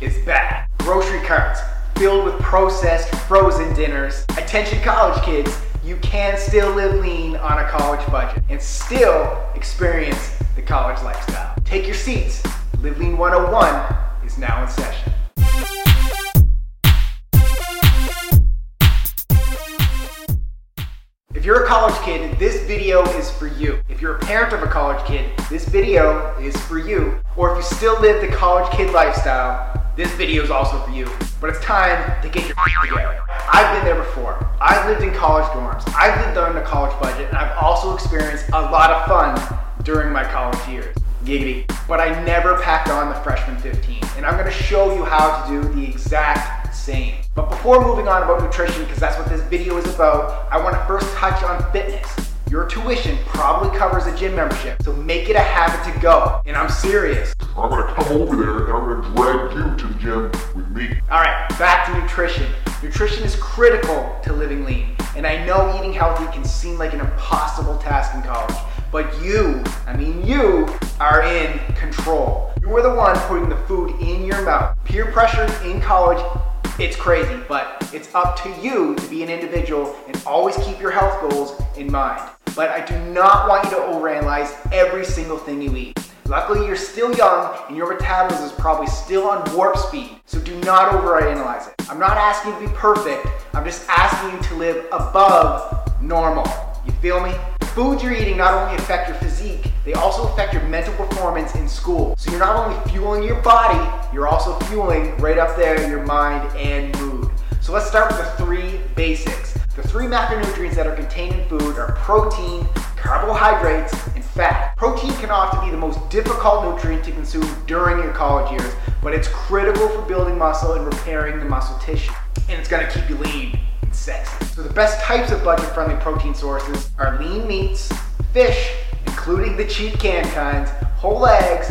is back. Grocery carts filled with processed, frozen dinners. Attention college kids, you can still live lean on a college budget and still experience the college lifestyle. Take your seats. Live Lean 101 is now in session. If you're a college kid, this video is for you. If you're a parent of a college kid, this video is for you. Or if you still live the college kid lifestyle, this video is also for you. But it's time to get your together. I've been there before. I've lived in college dorms. I've lived on a college budget, and I've also experienced a lot of fun during my college years. Giggity. But I never packed on the freshman 15. And I'm gonna show you how to do the exact same. But before moving on about nutrition, because that's what this video is about, I wanna first touch on fitness. Your tuition probably covers a gym membership, so make it a habit to go. And I'm serious. I'm gonna come over there and I'm gonna drag you to the gym with me. All right, back to nutrition. Nutrition is critical to living lean. And I know eating healthy can seem like an impossible task in college, but you, I mean you, are in control. You are the one putting the food in your mouth. Peer pressure in college, it's crazy, but it's up to you to be an individual and always keep your health goals in mind. But I do not want you to overanalyze every single thing you eat. Luckily, you're still young and your metabolism is probably still on warp speed, so do not overanalyze it. I'm not asking you to be perfect, I'm just asking you to live above normal. You feel me? The foods you're eating not only affect your physique, they also affect your mental performance in school. So you're not only fueling your body, you're also fueling right up there your mind and mood. So let's start with the three basics. Three macronutrients that are contained in food are protein, carbohydrates, and fat. Protein can often be the most difficult nutrient to consume during your college years, but it's critical for building muscle and repairing the muscle tissue. And it's gonna keep you lean and sexy. So the best types of budget-friendly protein sources are lean meats, fish, including the cheap canned kinds, whole eggs,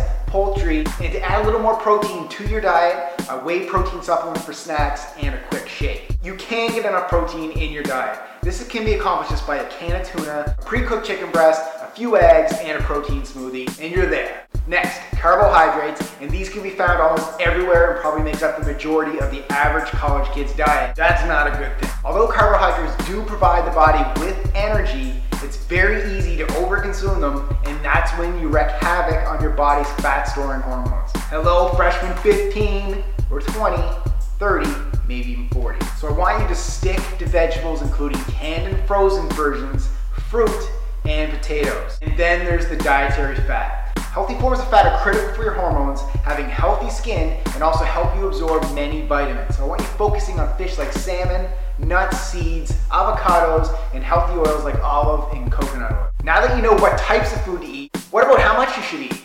and to add a little more protein to your diet, a whey protein supplement for snacks, and a quick shake. You can get enough protein in your diet. This can be accomplished just by a can of tuna, a pre-cooked chicken breast, a few eggs, and a protein smoothie, and you're there. Next, carbohydrates, and these can be found almost everywhere and probably makes up the majority of the average college kid's diet. That's not a good thing. Although carbohydrates do provide the body with energy, it's very easy to overconsume them, and that's when you wreak havoc on your body's fat storing hormones. Hello, freshman 15 or 20, 30, maybe even 40. So I want you to stick to vegetables, including canned and frozen versions, fruit, and potatoes. And then there's the dietary fat. Healthy forms of fat are critical for your hormones, having healthy skin, and also help you absorb many vitamins. So I want you focusing on fish like salmon, nuts, seeds, avocados, and healthy oils like olive and coconut oil. Now that you know what types of food to eat, what about how much you should eat?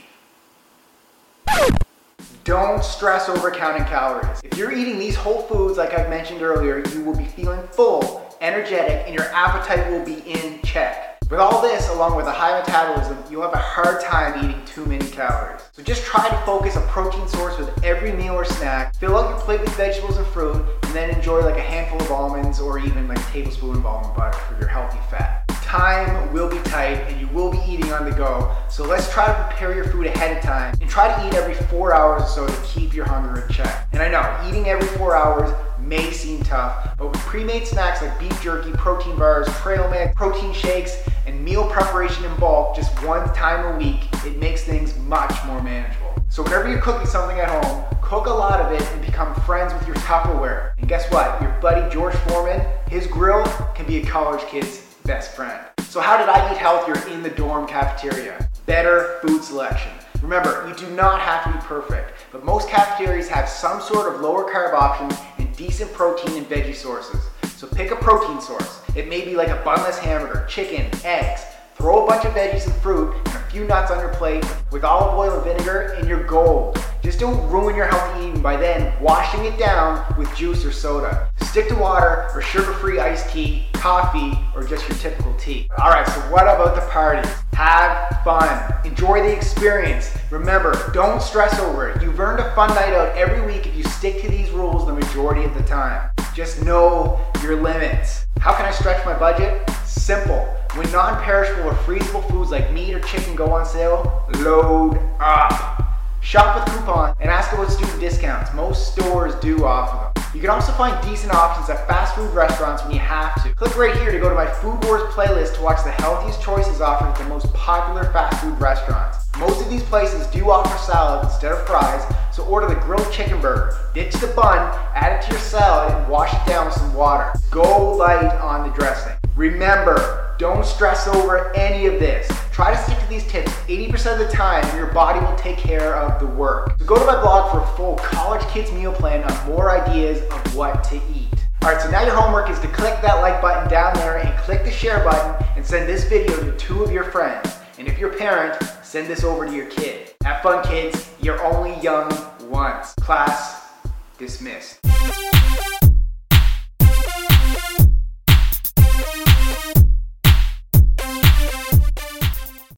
Don't stress over counting calories. If you're eating these whole foods like I've mentioned earlier, you will be feeling full, energetic, and your appetite will be in check. With all this, along with a high metabolism, you'll have a hard time eating too many calories. So just try to focus a protein source with every meal or snack, fill out your plate with vegetables and fruit, and then enjoy like a handful of almonds or even like a tablespoon of almond butter for your healthy fat. Time will be tight and you will be eating on the go, so let's try to prepare your food ahead of time and try to eat every four hours or so to keep your hunger in check. And I know, eating every four hours may seem tough, but with pre-made snacks like beef jerky, protein bars, trail mix, protein shakes, and meal preparation in bulk just one time a week, it makes things much more manageable. So whenever you're cooking something at home, cook a lot of it and become friends with your Tupperware. And guess what? Your buddy George Foreman, his grill can be a college kid's best friend. So how did I eat healthier in the dorm cafeteria? Better food selection. Remember, you do not have to be perfect, but most cafeterias have some sort of lower carb options and decent protein and veggie sources. So pick a protein source. It may be like a bunless hamburger, chicken, eggs. Throw a bunch of veggies and fruit few nuts on your plate with olive oil and vinegar and you're gold. Just don't ruin your healthy eating by then washing it down with juice or soda. Stick to water or sugar-free iced tea, coffee, or just your typical tea. All right, so what about the parties? Have fun. Enjoy the experience. Remember, don't stress over it. You've earned a fun night out every week if you stick to these rules the majority of the time. Just know your limits. How can I stretch my budget? Simple. When non-perishable or freezable foods like meat or chicken go on sale, load up. Shop with coupons and ask about student discounts. Most stores do offer them. You can also find decent options at fast food restaurants when you have to. Click right here to go to my Food Wars playlist to watch the healthiest choices offered at the most popular fast food restaurants. Most of these places do offer salad instead of fries, so order the grilled chicken burger. Ditch the bun, add it to your salad, and wash it down with some water. Go light on the dressing. Remember, don't stress over any of this. Try to stick to these tips 80% of the time and your body will take care of the work. So go to my blog for a full college kids meal plan on more ideas of what to eat. Alright, so now your homework is to click that like button down there and click the share button and send this video to two of your friends. And if you're a parent, send this over to your kid. Have fun, kids. You're only young once. Class dismissed.